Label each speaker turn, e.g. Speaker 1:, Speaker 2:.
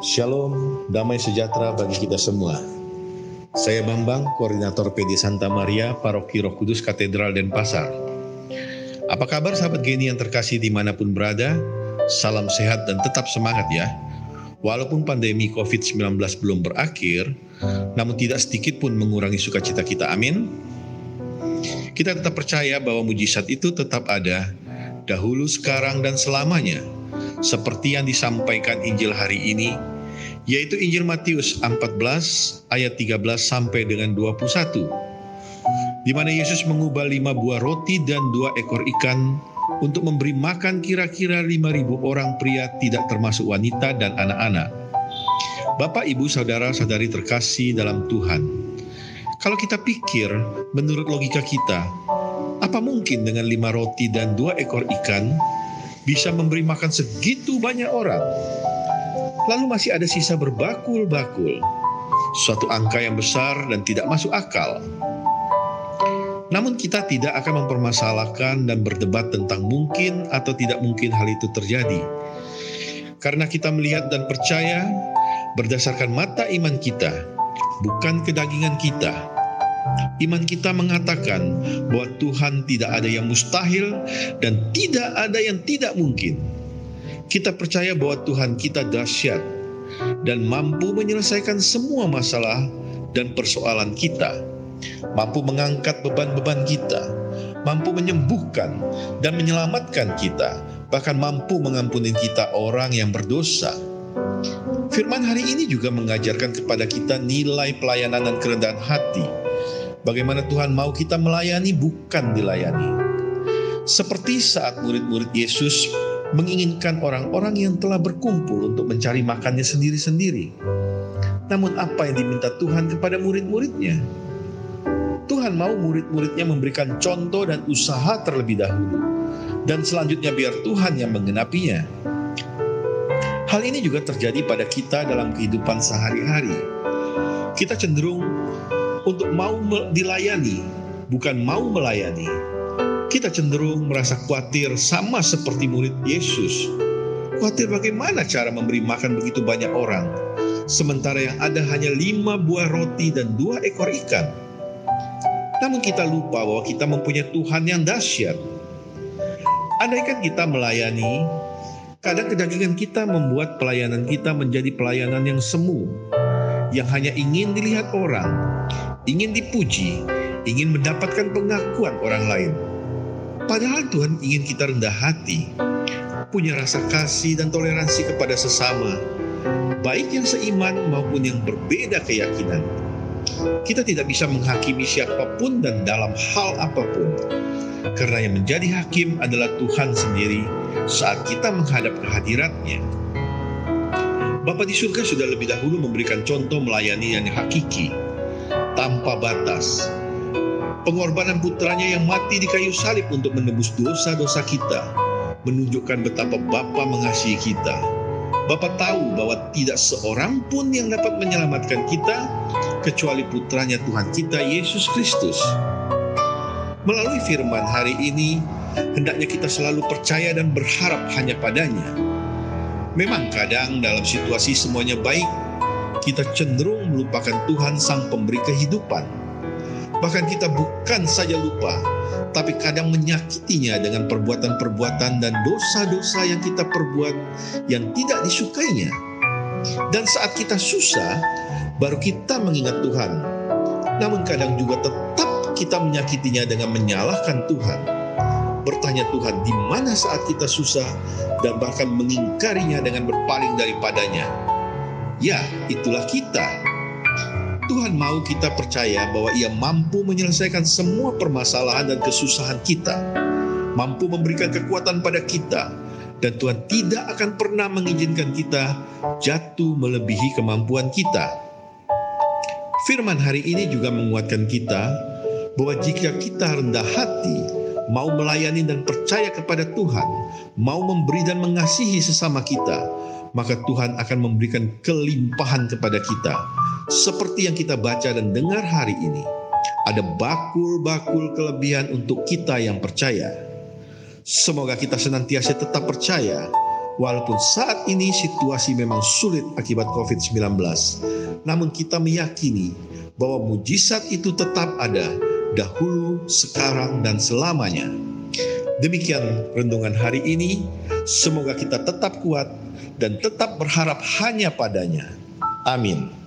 Speaker 1: Shalom, damai sejahtera bagi kita semua. Saya Bambang, Koordinator PD Santa Maria, Paroki Roh Kudus Katedral Denpasar. Apa kabar sahabat Geni yang terkasih di mana pun berada? Salam sehat dan tetap semangat ya. Walaupun pandemi COVID-19 belum berakhir, namun tidak sedikit pun mengurangi sukacita kita. Amin. Kita tetap percaya bahwa mujizat itu tetap ada, dahulu, sekarang, dan selamanya. Seperti yang disampaikan Injil hari ini, yaitu Injil Matius 14 ayat 13 sampai dengan 21 di mana Yesus mengubah lima buah roti dan dua ekor ikan untuk memberi makan kira-kira lima ribu orang pria tidak termasuk wanita dan anak-anak. Bapak, Ibu, Saudara, Saudari terkasih dalam Tuhan. Kalau kita pikir menurut logika kita, apa mungkin dengan lima roti dan dua ekor ikan bisa memberi makan segitu banyak orang? lalu masih ada sisa berbakul-bakul. Suatu angka yang besar dan tidak masuk akal. Namun kita tidak akan mempermasalahkan dan berdebat tentang mungkin atau tidak mungkin hal itu terjadi. Karena kita melihat dan percaya berdasarkan mata iman kita, bukan kedagingan kita. Iman kita mengatakan bahwa Tuhan tidak ada yang mustahil dan tidak ada yang tidak mungkin. Kita percaya bahwa Tuhan kita dahsyat dan mampu menyelesaikan semua masalah dan persoalan kita, mampu mengangkat beban-beban kita, mampu menyembuhkan dan menyelamatkan kita, bahkan mampu mengampuni kita orang yang berdosa. Firman hari ini juga mengajarkan kepada kita nilai pelayanan dan kerendahan hati. Bagaimana Tuhan mau kita melayani bukan dilayani. Seperti saat murid-murid Yesus menginginkan orang-orang yang telah berkumpul untuk mencari makannya sendiri-sendiri. Namun apa yang diminta Tuhan kepada murid-muridnya? Tuhan mau murid-muridnya memberikan contoh dan usaha terlebih dahulu. Dan selanjutnya biar Tuhan yang menggenapinya. Hal ini juga terjadi pada kita dalam kehidupan sehari-hari. Kita cenderung untuk mau dilayani, bukan mau melayani kita cenderung merasa khawatir sama seperti murid Yesus. Khawatir bagaimana cara memberi makan begitu banyak orang, sementara yang ada hanya lima buah roti dan dua ekor ikan. Namun kita lupa bahwa kita mempunyai Tuhan yang dahsyat. Andaikan kita melayani, kadang kedagingan kita membuat pelayanan kita menjadi pelayanan yang semu, yang hanya ingin dilihat orang, ingin dipuji, ingin mendapatkan pengakuan orang lain. Padahal Tuhan ingin kita rendah hati, punya rasa kasih dan toleransi kepada sesama, baik yang seiman maupun yang berbeda keyakinan. Kita tidak bisa menghakimi siapa pun dan dalam hal apa pun, karena yang menjadi hakim adalah Tuhan sendiri saat kita menghadap kehadiratnya. Bapa di surga sudah lebih dahulu memberikan contoh melayani yang hakiki, tanpa batas, pengorbanan putranya yang mati di kayu salib untuk menebus dosa-dosa kita, menunjukkan betapa Bapa mengasihi kita. Bapa tahu bahwa tidak seorang pun yang dapat menyelamatkan kita kecuali putranya Tuhan kita Yesus Kristus. Melalui firman hari ini, hendaknya kita selalu percaya dan berharap hanya padanya. Memang kadang dalam situasi semuanya baik, kita cenderung melupakan Tuhan sang pemberi kehidupan Bahkan kita bukan saja lupa, tapi kadang menyakitinya dengan perbuatan-perbuatan dan dosa-dosa yang kita perbuat yang tidak disukainya. Dan saat kita susah, baru kita mengingat Tuhan. Namun kadang juga tetap kita menyakitinya dengan menyalahkan Tuhan. Bertanya Tuhan di mana saat kita susah dan bahkan mengingkarinya dengan berpaling daripadanya. Ya, itulah kita Tuhan mau kita percaya bahwa Ia mampu menyelesaikan semua permasalahan dan kesusahan kita, mampu memberikan kekuatan pada kita, dan Tuhan tidak akan pernah mengizinkan kita jatuh melebihi kemampuan kita. Firman hari ini juga menguatkan kita bahwa jika kita rendah hati, mau melayani dan percaya kepada Tuhan, mau memberi dan mengasihi sesama kita, maka Tuhan akan memberikan kelimpahan kepada kita seperti yang kita baca dan dengar hari ini, ada bakul-bakul kelebihan untuk kita yang percaya. Semoga kita senantiasa tetap percaya Walaupun saat ini situasi memang sulit akibat COVID-19, namun kita meyakini bahwa mujizat itu tetap ada dahulu, sekarang, dan selamanya. Demikian renungan hari ini. Semoga kita tetap kuat dan tetap berharap hanya padanya. Amin.